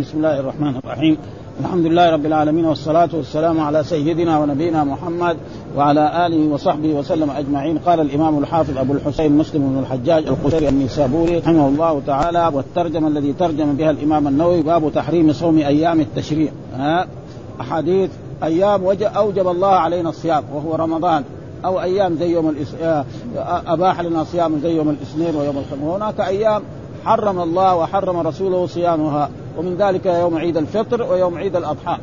بسم الله الرحمن الرحيم. الحمد لله رب العالمين والصلاة والسلام على سيدنا ونبينا محمد وعلى آله وصحبه وسلم أجمعين. قال الإمام الحافظ أبو الحسين مسلم بن الحجاج القشيري النيسابوري رحمه الله تعالى والترجمة الذي ترجم بها الإمام النووي باب تحريم صوم أيام التشريع أحاديث أيام أوجب الله علينا الصيام وهو رمضان. أو أيام زي يوم الإس... أباح لنا صيام زي يوم الاثنين ويوم الخميس. وهناك أيام حرم الله وحرم رسوله صيامها. ومن ذلك يوم عيد الفطر ويوم عيد الأضحى.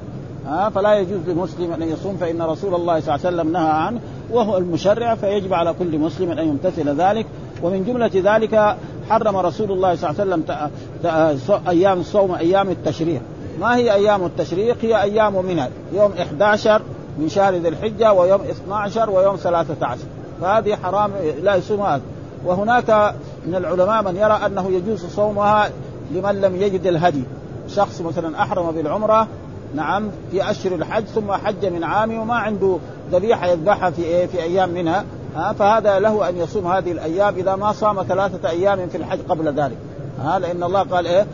ها فلا يجوز لمسلم أن يصوم فإن رسول الله صلى الله عليه وسلم نهى عنه وهو المشرع فيجب على كل مسلم أن يمتثل ذلك. ومن جملة ذلك حرم رسول الله صلى الله عليه وسلم أيام الصوم أيام التشريق. ما هي أيام التشريق؟ هي أيام منها يوم 11 من شهر ذي الحجة ويوم 12 ويوم 13 فهذه حرام لا يصوم هذا. وهناك من العلماء من يرى أنه يجوز صومها لمن لم يجد الهدي. شخص مثلا أحرم بالعمرة نعم في اشهر الحج ثم حج من عام وما عنده ذبيحة يذبحها في إيه في أيام منها ها فهذا له أن يصوم هذه الأيام إذا ما صام ثلاثة أيام في الحج قبل ذلك ها لأن الله قال إيه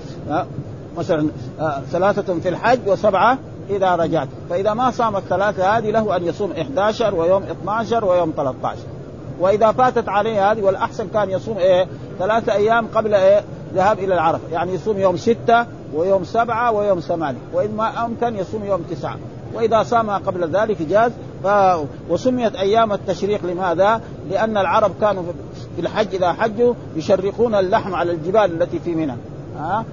مثلا ثلاثة في الحج وسبعة إذا رجعت فإذا ما صام الثلاثه هذه له أن يصوم 11 ويوم 12 ويوم 13 وإذا فاتت عليه هذه والأحسن كان يصوم إيه ثلاثة أيام قبل إيه ذهاب إلى العرفة يعني يصوم يوم ستة ويوم سبعة ويوم ثمانية. وإن ما أمكن يصوم يوم تسعة. وإذا صام قبل ذلك جاز. ف... وسميت أيام التشريق لماذا؟ لأن العرب كانوا في الحج إذا حجوا يشرقون اللحم على الجبال التي في منى. ها؟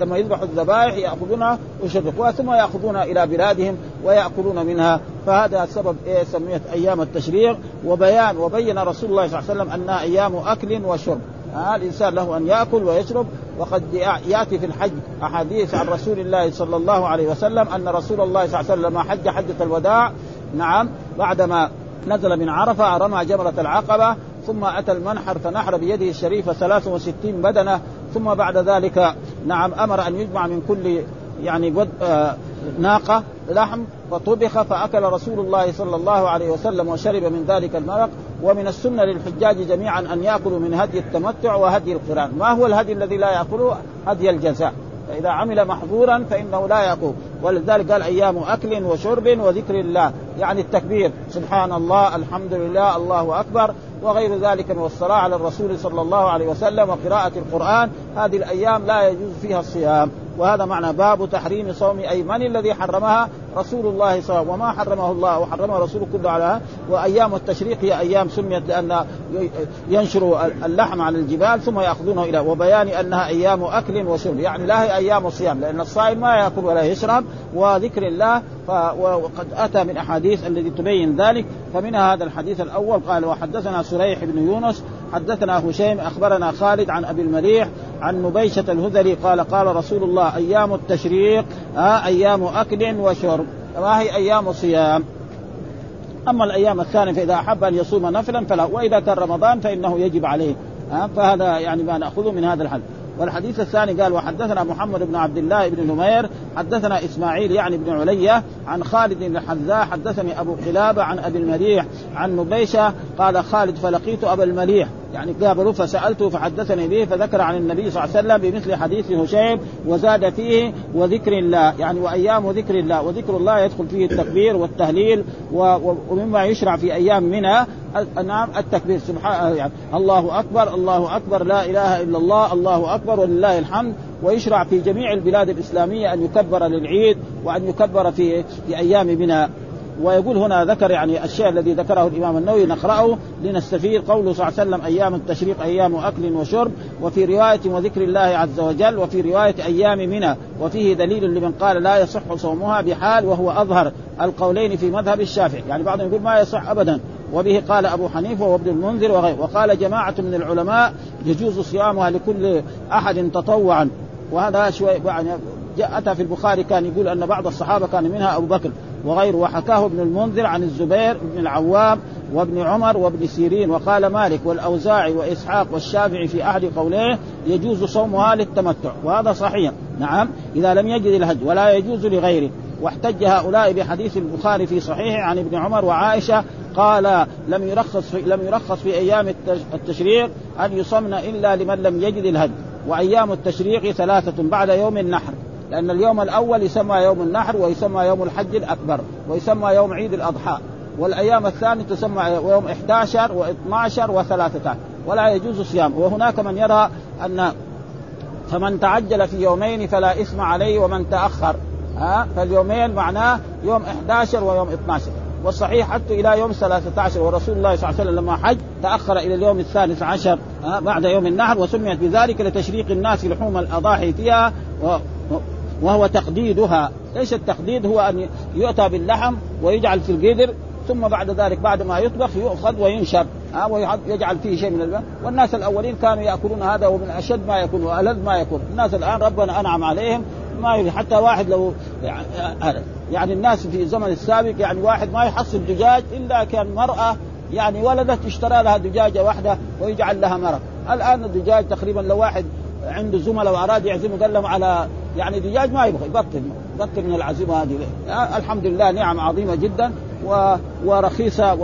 لما يذبحوا الذبائح يأخذونها ويشرقوها ثم يأخذونها إلى بلادهم ويأكلون منها. فهذا سبب إيه؟ سميت أيام التشريق. وبيان وبين رسول الله صلى الله عليه وسلم أنها أيام أكل وشرب. آه الإنسان له أن يأكل ويشرب. وقد يأتي في الحج أحاديث عن رسول الله صلى الله عليه وسلم أن رسول الله صلى الله عليه وسلم لما حج حجة الوداع. نعم بعدما نزل من عرفة رمى جمرة العقبة ثم أتى المنحر فنحر بيده الشريفه 63 بدنة. ثم بعد ذلك نعم أمر أن يجمع من كل يعني آه ناقه لحم فطبخ فأكل رسول الله صلى الله عليه وسلم وشرب من ذلك المرق ومن السنة للحجاج جميعا أن يأكلوا من هدي التمتع وهدي القرآن، ما هو الهدي الذي لا يأكله؟ هدي الجزاء، فإذا عمل محظورا فإنه لا يقوم. ولذلك قال أيام أكل وشرب وذكر الله. يعني التكبير سبحان الله الحمد لله الله أكبر وغير ذلك من الصلاة على الرسول صلى الله عليه وسلم وقراءة القرآن. هذه الأيام لا يجوز فيها الصيام. وهذا معنى باب تحريم صوم اي من الذي حرمها رسول الله صلى الله عليه وسلم. وما حرمه الله وحرمه رسوله كله على وأيام التشريق هي أيام سميت لأن ينشر اللحم على الجبال ثم يأخذونه إلى وبيان أنها أيام أكل وشرب يعني لا هي أيام صيام لأن الصائم ما يأكل ولا يشرب. وذكر الله وقد أتى من أحاديث التي تبين ذلك. فمنها هذا الحديث الأول قال وحدثنا سريح بن يونس حدثنا هشيم أخبرنا خالد عن أبي المليح عن نبيشة الهذلي قال قال رسول الله أيام التشريق آه أيام أكل وشرب. ما هي أيام صيام أما الأيام الثانية فإذا أحب أن يصوم نفلا فلا وإذا كان رمضان فإنه يجب عليه آه فهذا يعني ما نأخذه من هذا الحديث. والحديث الثاني قال وحدثنا محمد بن عبد الله بن نمير حدثنا إسماعيل يعني بن علية عن خالد بن الحذاء حدثني أبو قلابه عن أبي المليح عن نبيشه قال خالد فلقيت أبا المليح يعني قابله فسألته فحدثني به فذكر عن النبي صلى الله عليه وسلم بمثل حديث هشيم وزاد فيه وذكر الله يعني وأيام ذكر الله وذكر الله يدخل فيه التكبير والتهليل ومما يشرع في أيام منها نعم التكبير سبحان يعني الله أكبر الله أكبر لا إله إلا الله الله أكبر ولله الحمد ويشرع في جميع البلاد الإسلامية أن يكبر للعيد وأن يكبر في في أيام منها. ويقول هنا ذكر يعني الشيء الذي ذكره الإمام النووي نقرأه لنستفيد قوله صلى الله عليه وسلم أيام التشريق أيام أكل وشرب وفي رواية وذكر الله عز وجل وفي رواية أيام منى وفيه دليل لمن قال لا يصح صومها بحال وهو أظهر القولين في مذهب الشافعي. يعني بعضهم يقول ما يصح ابدا. وبه قال أبو حنيفة وابن المنذر وغيره. وقال جماعة من العلماء يجوز صيامها لكل أحد تطوعا. وهذا شوي يعني أتى في البخاري كان يقول أن بعض الصحابة كان منها أبو بكر. وغيره. وحكاه ابن المنذر عن الزبير بن العوام وابن عمر وابن سيرين. وقال مالك والأوزاعي وإسحاق والشافعي في احد قوليه يجوز صومها للتمتع. وهذا صحيح. نعم. إذا لم يجد الهج ولا يجوز لغيره. واحتج هؤلاء بحديث البخاري في صحيحه عن ابن عمر وعائشة قال لم يرخص في لم يرخص في أيام التشريق أن يصمن إلا لمن لم يجد الهج. وأيام التشريق ثلاثة بعد يوم النحر. لأن اليوم الأول يسمى يوم النحر ويسمى يوم الحج الأكبر ويسمى يوم عيد الأضحى والأيام الثانية تسمى يوم 11 و12 و13 ولا يجوز صيام وهناك من يرى أن فمن تعجل في يومين فلا إثم عليه ومن تأخر. ها؟ فاليومين معناه يوم 11 ويوم 12 والصحيح حتى إلى يوم 13 ورسول الله صلى الله عليه وسلم لما حج تأخر إلى اليوم الثالث عشر بعد يوم النحر وسميت بذلك لتشريق الناس لحوم الأضاحي فيها وهو تقديدها. إيش التقديد؟ هو أن يؤتى باللحم ويجعل في القدر ثم بعد ذلك بعد ما يطبخ يؤخذ وينشر ها ويجعل فيه شيء من الماء والناس الأولين كانوا يأكلون هذا ومن أشد ما يكون وألذ ما يكون. الناس الآن ربنا أنعم عليهم ما حتى واحد لو يعني الناس في الزمن السابق يعني واحد ما يحصل دجاج إلا كان مرأة يعني ولدت اشترى لها دجاجة واحدة ويجعل لها مرق الآن الدجاج تقريبا لو واحد عنده زملاء وأراد يعزمه قال لهم على يعني دجاج ما يبغى يبطل يبطل من العزيمه هذه الحمد لله نعم عظيمة جدا ورخيصة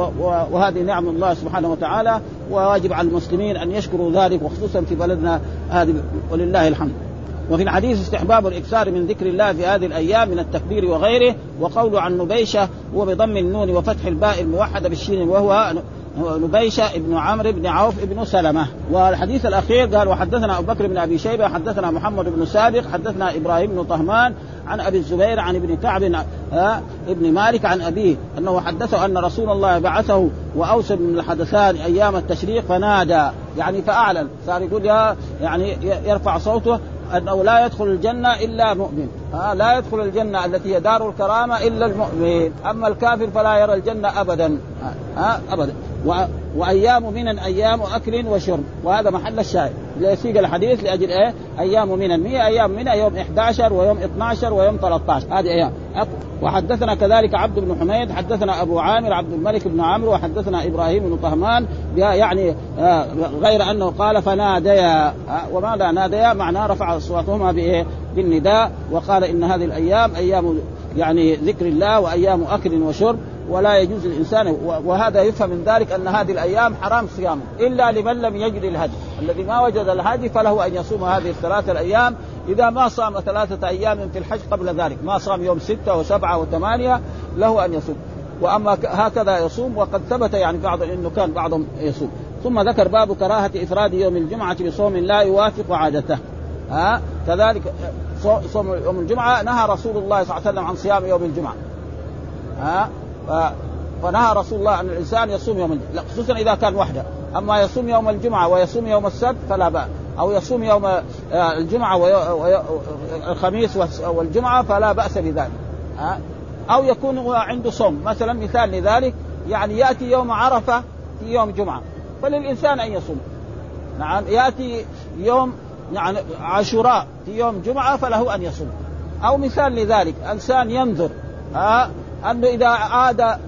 وهذه نعم الله سبحانه وتعالى وواجب على المسلمين أن يشكروا ذلك وخصوصا في بلدنا هذه ولله الحمد. وفي الحديث استحباب الإكثار من ذكر الله في هذه الأيام من التكبير وغيره وقول عن نبيشة هو بضم النون وفتح الباء الموحدة بالشين وهو نبيشة ابن عمرو بن عوف ابن سلمة. والحديث الأخير قال وحدثنا أبو بكر بن أبي شيبة حدثنا محمد بن سابق حدثنا إبراهيم بن طهمان عن أبي الزبير عن ابن كعب ها ابن مالك عن أبيه أنه حدثه أن رسول الله بعثه وأوصى من الحدثان أيام التشريق فنادى. يعني فأعلن. صار يقول يا يعني يرفع صوته أنه لا يدخل الجنة إلا مؤمن. آه لا يدخل الجنة التي هي دار الكرامة إلا المؤمن. أما الكافر فلا يرى الجنة ابدا. آه, آه و... وأيام من أيام أكل وشرب وهذا محل الشاهد. ليسيق الحديث لأجل إيه؟ أيام من هي أيام من يوم 11 ويوم 12 ويوم 13 هذه أيام. وحدثنا كذلك عبد بن حميد حدثنا أبو عامر عبد الملك بن عمرو وحدثنا إبراهيم بن طهمان. يعني آه، غير أنه قال فناديا. آه، وماذا ناديا؟ معناه رفع أصواتهما بإيه؟ بالنداء. وقال إن هذه الأيام أيام يعني ذكر الله وأيام أكل وشرب. ولا يجوز الانسان وهذا يفهم من ذلك أن هذه الأيام حرام صيامه إلا لمن لم يجد الهدي. الذي ما وجد الهدي فله أن يصوم هذه الثلاثه الأيام. إذا ما صام ثلاثة أيام في الحج قبل ذلك ما صام يوم ستة وسبعة وثمانية له أن يصوم. وأما هكذا يصوم وقد ثبت يعني بعض إنه كان بعضهم يصوم. ثم ذكر باب كراهة إفراد يوم الجمعة بصوم لا يوافق عادته. ها؟ كذلك صوم يوم الجمعة نهى رسول الله صلى الله عليه وسلم عن صيام يوم الجمعة. ها؟ فنهى رسول الله ان الإنسان يصوم يوم الجمعه خصوصا إذا كان وحده. أما يصوم يوم الجمعة ويصوم يوم السبت فلا بأس. أو يصوم يوم آه، الجمعة والخميس والجمعة فلا بأس بذلك. أو يكون عنده صوم. مثلا مثال لذلك يعني يأتي يوم عرفة في يوم جمعة. فللإنسان أن يصوم. نعم يأتي يوم يعني عاشوراء في يوم جمعة فله أن يصوم. أو مثال لذلك إنسان ينذر. ها أنه إذا عاد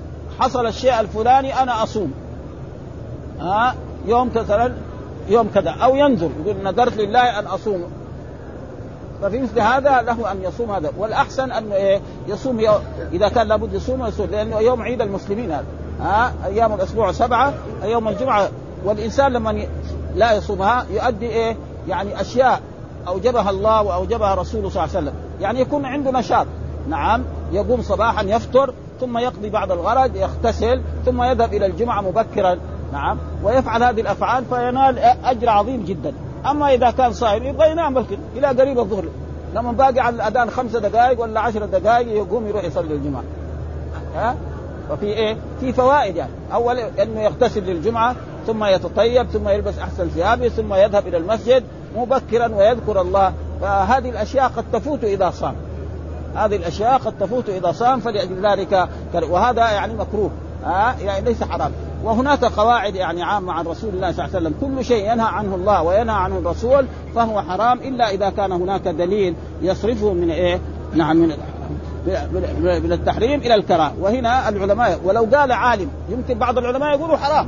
حصل الشيء الفلاني أنا أصوم. ها؟ يوم مثلا يوم كذا. أو ينذر يقول نذرت لله أن أصوم. ففي مثل هذا له أن يصوم هذا. والأحسن انه إيه يصوم يوم إذا كان لابد يصوم يصوم لأنه يوم عيد المسلمين هذا. ها؟ أيام الأسبوع سبعة يوم الجمعة. والإنسان لما لا يصومها يؤدي إيه؟ يعني أشياء أوجبها الله وأوجبها رسوله صلى الله عليه وسلم. يعني يكون عنده نشاط. نعم. يقوم صباحا يفطر ثم يقضي بعض الغرض يغتسل ثم يذهب إلى الجمعة مبكرا. نعم. ويفعل هذه الأفعال فينال أجر عظيم جدا. أما إذا كان صائم يبغى ينام بلكن إلى قريب الظهر. لما باقي على الأذان خمسة دقائق ولا عشر دقائق يقوم يروح يصلي الجمعة. ها؟ وفي إيه؟ في فوائد يعني. أول إنه يغتسل للجمعة ثم يتطيب ثم يلبس أحسن ثيابه ثم يذهب إلى المسجد مبكرا ويذكر الله. فهذه الأشياء قد تفوت إذا صام. هذه الأشياء قد تفوت إذا صام فلأجل ذلك وهذا يعني مكروه. ها؟ يعني ليس حرام. وهناك قواعد يعني عامة عن رسول الله صلى الله عليه وسلم. كل شيء ينهى عنه الله وينهى عنه الرسول فهو حرام إلا إذا كان هناك دليل يصرفه من إيه؟ نعم من من التحريم إلى الكراهة. وهنا العلماء ولو قال عالم يمكن بعض العلماء يقولوا حرام.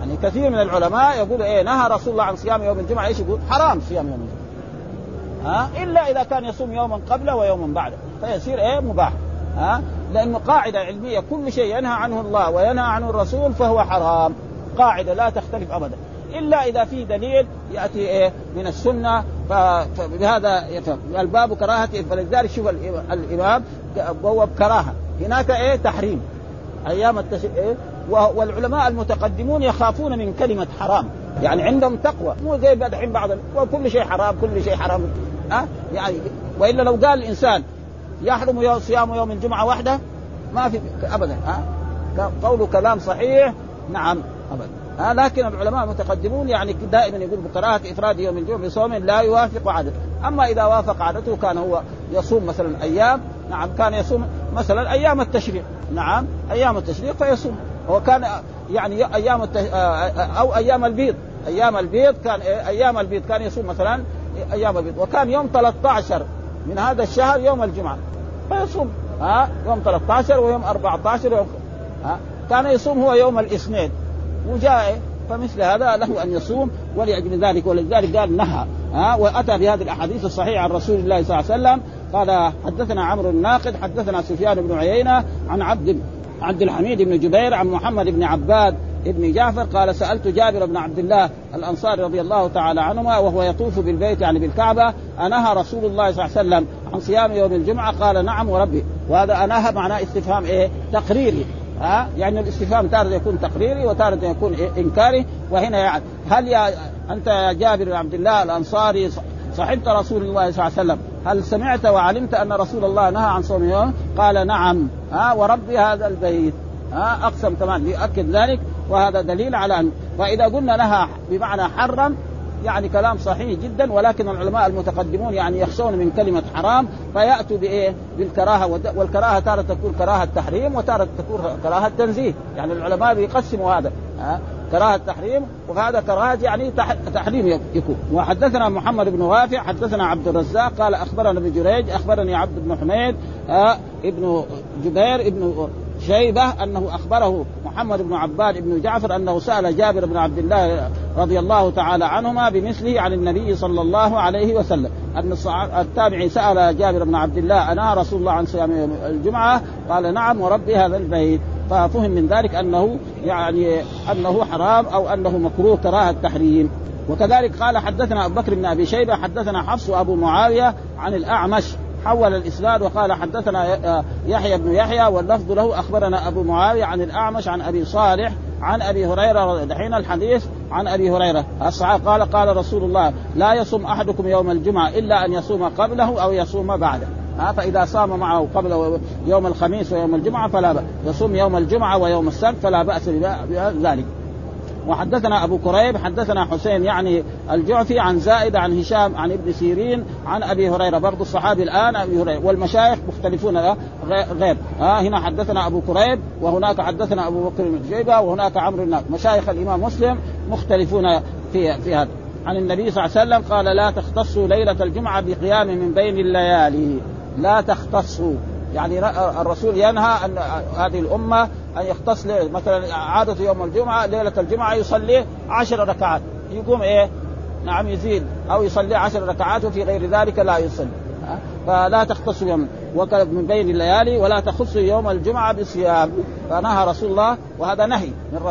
يعني كثير من العلماء يقولوا إيه؟ نهى رسول الله عن صيام يوم الجمعة إيش يقول؟ حرام صيام يوم الجمعة. ها؟ إلا إذا كان يصوم يوما قبله ويوما بعده فيصير إيه؟ مباح. ها؟ لأنه قاعدة علمية كل شيء ينهى عنه الله وينهى عنه الرسول فهو حرام. قاعدة لا تختلف ابدا. إلا إذا في دليل يأتي إيه؟ من السنة. فبهذا يفهم. الباب كراهة. فلذلك شوف الإمام بوب كراهه هناك إيه؟ تحريم. أيام التشريع إيه؟ والعلماء المتقدمون يخافون من كلمة حرام. يعني عندهم تقوى. مو زي الحين بعض وكل شيء حرام كل شيء حرام. أه؟ يعني وإلا لو قال الإنسان يحرم صيام يوم الجمعة وحده ما في ابدا ها أه؟ قوله كلام صحيح نعم ابدا ها لكن العلماء المتقدمون يعني دائما يقول بكراهه إفراد يوم الجمعة بصوم لا يوافق عادته، أما إذا وافق عادته كان هو يصوم مثلا أيام، نعم كان يصوم مثلا أيام التشريق، نعم أيام التشريق فيصوم، هو كان يعني أيام التش... أو أيام البيض، أيام البيض كان أيام البيض كان يصوم مثلا أيام البيض، وكان يوم 13 من هذا الشهر يوم الجمعة، فيصوم. ها؟ يوم 13 ويوم 14 ويوم ها؟ كان يصوم هو يوم الاثنين. وجاء فمثل هذا له أن يصوم ولأجل ذلك ولذلك قال نهى ها؟ وأتى بهذه الأحاديث الصحيحة عن رسول الله صلى الله عليه وسلم. قال حدثنا عمرو الناقد حدثنا سفيان بن عيينة عن عبد عبد الحميد بن جبير عن محمد بن عباد ابن جعفر قال سألت جابر بن عبد الله الأنصاري رضي الله تعالى عنهما وهو يطوف بالبيت يعني بالكعبة أنهى رسول الله صلى الله عليه وسلم عن صيام يوم الجمعة قال نعم وربي. وهذا أنهى معناه استفهام إيه؟ تقريري. ها؟ يعني الاستفهام تارة يكون تقريري وتارة يكون إنكاري. وهنا يعني هل يا أنت يا جابر بن عبد الله الأنصاري صحبت رسول الله صلى الله عليه وسلم هل سمعت وعلمت أن رسول الله نهى عن صوم يوم؟ قال نعم. ها؟ ورب هذا البيت. ها؟ أقسم كمان. يؤكد ذلك. وهذا دليل على ان وإذا قلنا نهى بمعنى حرم يعني كلام صحيح جدا ولكن العلماء المتقدمون يعني يخشون من كلمة حرام فيأتوا بإيه؟ بالكراهة والكراهة تارة تكون كراهة تحريم وتارة تكون كراهة تنزيه يعني العلماء بيقسموا هذا ها؟ كراهة تحريم وهذا كراهة يعني تحريم يكون وحدثنا محمد بن وافع حدثنا عبد الرزاق قال أخبرنا ابن جريج أخبرني عبد بن حميد ابن جبير ابن شيبة أنه أخبره محمد بن عباد بن جعفر أنه سأل جابر بن عبد الله رضي الله تعالى عنهما بمثله عن النبي صلى الله عليه وسلم. أن التابعي سأل جابر بن عبد الله أنا رسول الله عن صيام الجمعة؟ قال نعم ورب هذا البيت. ففهم من ذلك أنه يعني أنه حرام أو أنه مكروه كراهة التحريم. وكذلك قال حدثنا أبو بكر بن أبي شيبة حدثنا حفص وأبو معاوية عن الأعمش حول الإسناد وقال حدثنا يحيى بن يحيى واللفظ له أخبرنا أبو معاوية عن الأعمش عن أبي صالح عن أبي هريرة دحين الحديث عن أبي هريرة. قال قال رسول الله لا يصوم أحدكم يوم الجمعة إلا أن يصوم قبله أو يصوم بعده. ها فإذا صام معه قبل يوم الخميس ويوم الجمعة فلا بأس يصوم يوم الجمعة ويوم السبت فلا بأس بذلك. وحدثنا أبو كريب حدثنا حسين يعني الجعفي عن زائد عن هشام عن ابن سيرين عن أبي هريرة برضو الصحابي الآن أبي هريرة والمشايخ مختلفون غير. ها هنا حدثنا أبو كريب وهناك حدثنا أبو بكر بن شيبه وهناك عمرو الناس مشايخ الإمام مسلم مختلفون في في هذا. عن النبي صلى الله عليه وسلم قال لا تختصوا ليلة الجمعة بقيام من بين الليالي. لا تختصوا. يعني الرسول ينهى أن هذه الأمة أن يختص مثلا عادة يوم الجمعة ليلة الجمعة يصلي عشر ركعات. يقوم إيه؟ نعم يزيد. أو يصلي عشر ركعات وفي غير ذلك لا يصلي. فلا تختص يوم من بين الليالي ولا تخص يوم الجمعة بصيام فنهى رسول الله وهذا نهي.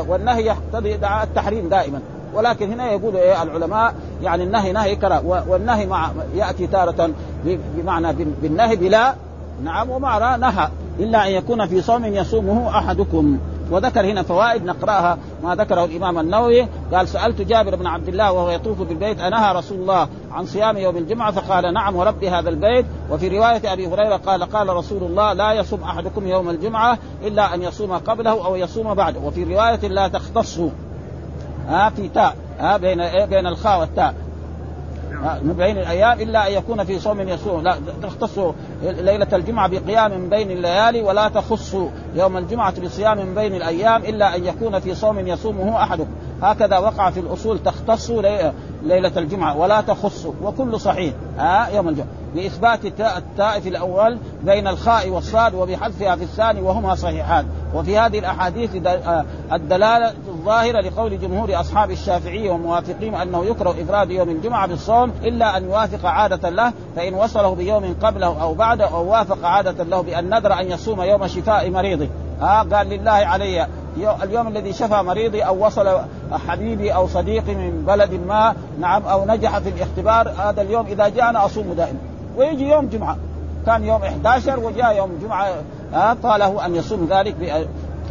والنهي يقتضي التحريم دائما. ولكن هنا يقول إيه العلماء يعني النهي نهي كرا والنهي مع يأتي تارة بمعنى بالنهي بلا نعم ومعنى نهى. إلا أن يكون في صوم يصومه أحدكم. وذكر هنا فوائد نقرأها ما ذكره الإمام النووي. قال سألت جابر بن عبد الله وهو يطوف بالبيت أنهى رسول الله عن صيام يوم الجمعة؟ فقال نعم وربي هذا البيت. وفي رواية أبي هريرة قال قال رسول الله لا يصوم أحدكم يوم الجمعة إلا أن يصوم قبله أو يصوم بعده. وفي رواية لا تختصوا. ها في تاء. ها بين بين الخاء والتاء. من بين الأيام إلا أن يكون في صوم يصوم لا تختص ليلة الجمعة بقيام من بين الليالي ولا تخص يوم الجمعة بصيام من بين الأيام إلا أن يكون في صوم يصومه أحدكم. هكذا وقع في الأصول تختص ليلة الجمعة ولا تخص وكل صحيح. ها يوم الجمعة. بإثبات التاء في الأول بين الخاء والصاد وبحذفها في الثاني وهما صحيحان. وفي هذه الأحاديث الدلالة الظاهره لقول جمهور أصحاب الشافعي وموافقين أنه يكره إفراد يوم الجمعة بالصوم إلا أن يوافق عادة له فإن وصله بيوم قبله أو بعده أو وافق عادة له بأن نذر أن يصوم يوم شفاء مريضه. ها قال لله علي اليوم الذي شفى مريضي أو وصل حبيبي أو صديقي من بلد ما نعم أو نجح في الاختبار هذا اليوم إذا جاء أصوم دائما ويجي يوم جمعة. كان يوم 11 وجاء يوم جمعة طاله أن يصوم ذلك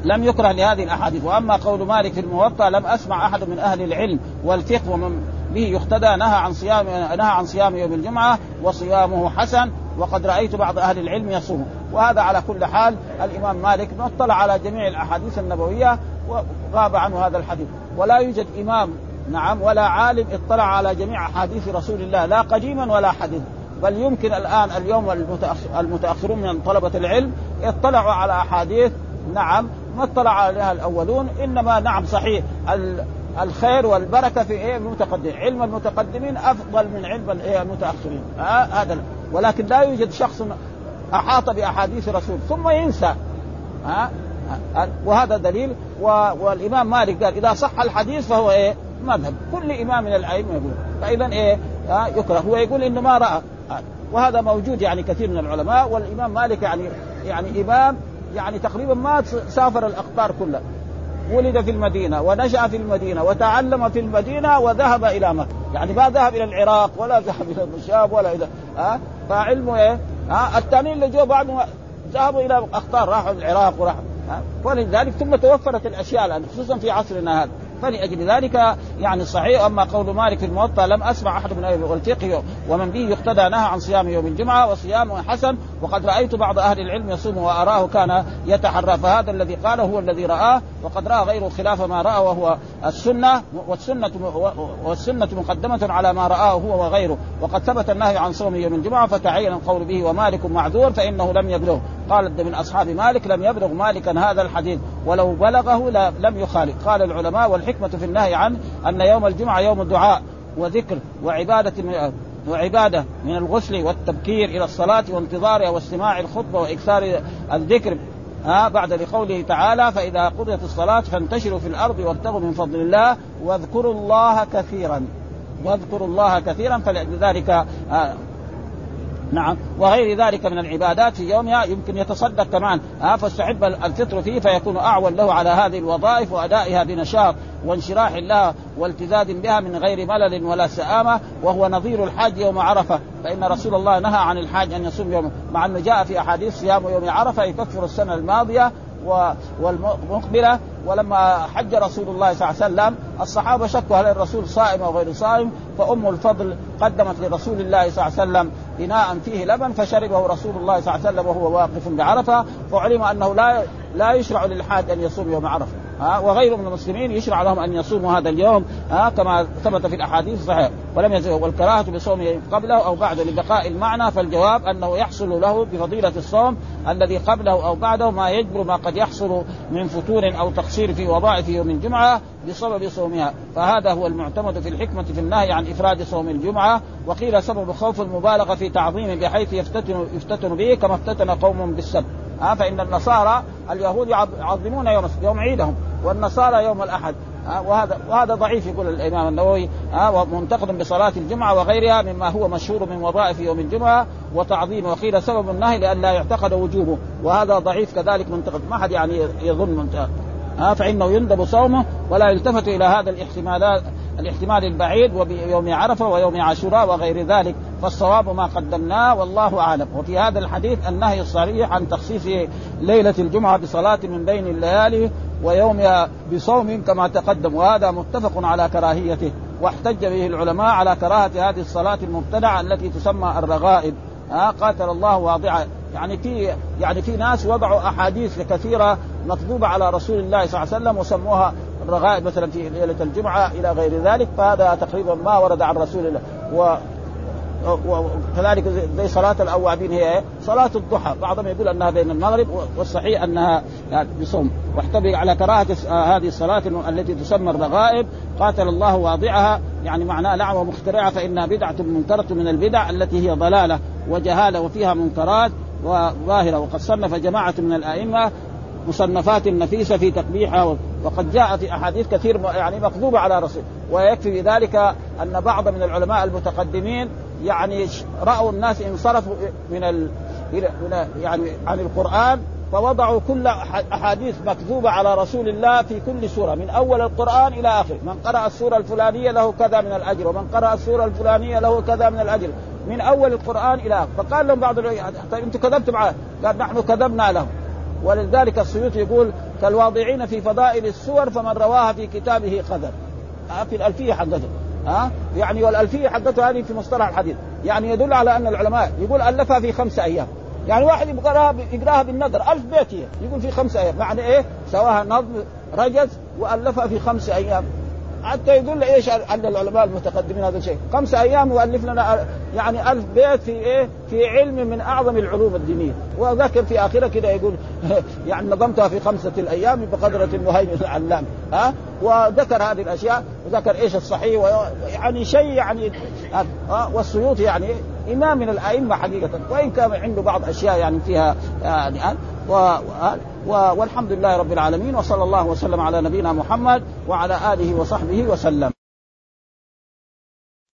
لم يكره لهذه الأحاديث. وأما قول مالك في الموطأ لم أسمع أحد من أهل العلم والفقه ومن به يقتدى نهى عن صيام نهى عن صيام يوم الجمعة وصيامه حسن وقد رأيت بعض أهل العلم يصوم. وهذا على كل حال الإمام مالك اطلع على جميع الأحاديث النبوية وغاب عنه هذا الحديث. ولا يوجد إمام نعم ولا عالم اطلع على جميع أحاديث رسول الله لا قديما ولا حديثا. بل يمكن الآن اليوم المتأخرون من طلبة العلم اطلعوا على أحاديث نعم ما اطلع عليها الأولون إنما نعم صحيح الخير والبركة في إيه؟ المتقدمين. علم المتقدمين أفضل من علم إيه؟ المتأخرين. آه هذا ولكن لا يوجد شخص أحاط بأحاديث رسول ثم ينسى. ها آه وهذا دليل. والإمام مالك قال إذا صح الحديث فهو إيه؟ مذهب. كل إمام من الأئمة يقول. فإذا إيه؟ آه يكره. هو يقول إنه ما رأى. آه وهذا موجود يعني كثير من العلماء والإمام مالك يعني يعني إمام يعني تقريبا ما سافر الأقطار كلها ولد في المدينة ونشأ في المدينة وتعلم في المدينة وذهب إلى مكة يعني ما ذهب إلى العراق ولا ذهب إلى الشام ولا إلى ها أه؟ فعلمه إيه ها أه؟ الثانيين اللي جو بعد ذهبوا إلى أقطار راحوا العراق وراحوا أه؟ ولذلك ثم توفرت الأشياء الآن خصوصا في عصرنا هذا فلأجل ذلك يعني صحيح أما قول مالك في الموطأ لم أسمع أحد من أهل والفقه ومن به يقتدى نهى عن صيام يوم الجمعة وصيامه حسن وقد رأيت بعض أهل العلم يصوم وأراه كان يتحرى فهذا الذي قاله هو الذي رآه وقد رأى غيره خلاف ما رأى وهو السنة والسنة والسنة مقدمة على ما رآه هو وغيره. وقد ثبت النهي عن صوم يوم الجمعة فتعين القول به ومالك معذور فإنه لم يبلغ قال من أصحاب مالك لم يبلغ مالكا هذا الحديث ولو بلغه لم يخالف. قال العلماء والحكمة في النهي عنه أن يوم الجمعة يوم الدعاء وذكر وعبادة من وعبادة من الغسل والتبكير إلى الصلاة وانتظارها واستماع الخطبة وإكثار الذكر. ها بعد لقوله تعالى فإذا قضيت الصلاة فانتشروا في الأرض وابتغوا من فضل الله واذكروا الله كثيرا. واذكروا الله كثيرا فلذلك آه نعم. وغير ذلك من العبادات في يومها يمكن يتصدق كمان. ها فاستحب الفطر فيه فيكون اعون له على هذه الوظائف وأدائها بنشاط وانشراح لها والتزاز بها من غير ملل ولا سآمة. وهو نظير الحاج يوم عرفة. فإن رسول الله نهى عن الحاج أن يصوم يوم مع أنه جاء في أحاديث صيام يوم عرفة يكفر السنة الماضية والمقبلة ولما حج رسول الله صلى الله عليه وسلم الصحابة شكوا هل الرسول صائم أو غير صائم فأم الفضل قدمت لرسول الله صلى الله عليه وسلم إناء فيه لبن فشربه رسول الله صلى الله عليه وسلم وهو واقف بعرفة فعلم أنه لا لا يشرع للحاج أن يصوم يوم عرفة. ها وغيره من المسلمين يشرع لهم أن يصوموا هذا اليوم ها كما ثبت في الأحاديث الصحيحة. ولم يزل والكراهة بصوم قبله أو بعده لبقاء المعنى فالجواب أنه يحصل له بفضيلة الصوم الذي قبله أو بعده ما يجبر ما قد يحصل من فتور أو تقصير في وظائف يوم الجمعة بسبب صومها. فهذا هو المعتمد في الحكمة في النهي عن إفراد صوم الجمعة. وقيل سبب خوف المبالغة في تعظيمه بحيث يفتتن يفتتن به كما افتتن قوم بالسبت. ها فإن النصارى اليهود يعظمون يوم يوم عيدهم. والنصارى يوم الأحد. وهذا وهذا ضعيف يقول الإمام النووي. ومنتقد بصلاة الجمعة وغيرها مما هو مشهور من وظائف يوم الجمعة وتعظيم وقيل سبب النهي لأن لا يعتقد وجوبه. وهذا ضعيف كذلك منتقد. ما حد يعني يظن منتقد. فإنه يندب صومه ولا يلتفت إلى هذا الاحتمالات الاحتمال البعيد وبيوم عرفة ويوم عاشوراء وغير ذلك. فالصواب ما قدمناه والله أعلم. وفي هذا الحديث النهي الصريح عن تخصيص ليلة الجمعة بصلاة من بين الليالي ويومها بصوم كما تقدم. وهذا متفق على كراهيته واحتج به العلماء على كراهة هذه الصلاة المبتدعة التي تسمى الرغائب. ها قاتل الله واضعه يعني في يعني في ناس وضعوا أحاديث كثيرة مكذوبه على رسول الله صلى الله عليه وسلم وسموها الرغائب مثلا في ليلة الجمعة إلى غير ذلك فهذا تقريبا ما ورد عن رسول الله. وكذلك زي صلاة الأوابين هي صلاة الضحى. بعضهم يقول أنها بين المغرب والصحيح أنها يعني بصوم. واحتبي على كراهة هذه الصلاة التي تسمى الرغائب قاتل الله واضعها. يعني معناه لعنة ومخترعة فإنها بدعة منكرة من البدع التي هي ضلالة وجهالة وفيها منكرات وظاهرة. وقد صنف جماعة من الأئمة مصنفات نفيسة في تقبيحها وقد جاء في أحاديث كثير يعني مكذوبة على رسول. ويكفي بذلك أن بعض من العلماء المتقدمين يعني رأوا الناس انصرفوا من ال... يعني عن القرآن فوضعوا كل أحاديث مكذوبة على رسول الله في كل سورة من أول القرآن إلى آخره، من قرأ السورة الفلانية له كذا من الأجر، ومن قرأ السورة الفلانية له كذا من الأجر، من أول القرآن إلى آخره، فقال لهم بعض طيب أنتم كذبتم معه، قال نحن كذبنا لهم، ولذلك السيوطي يقول كالواضعين في فضائل السور فمن رواها في كتابه قدر في الألفية حقته. ها؟ يعني والألفية حقته هذه في مصطلح الحديث. يعني يدل على أن العلماء يقول ألفها في خمسة أيام. يعني واحد يقرأها يقراها بالنظر ألف بيت يقول في خمسة أيام. معنى إيه؟ سواها نظم رجز وألفها في خمسة أيام. حتى يدل إيش عند العلماء المتقدمين هذا الشيء، خمسة أيام يؤلف لنا يعني ألف بيت في إيه؟ في علم من أعظم العلوم الدينية، وذكر في آخرة كده يقول يعني نظمتها في خمسة الأيام بقدرة المهيمن العلام، ها؟ وذكر هذه الأشياء وذكر إيش الصحيح يعني شيء يعني ها والسيوطي يعني امام من الأئمة حقيقة وإن كان عنده بعض أشياء يعني فيها يعني و... و... والحمد لله رب العالمين وصلى الله وسلم على نبينا محمد وعلى آله وصحبه وسلم.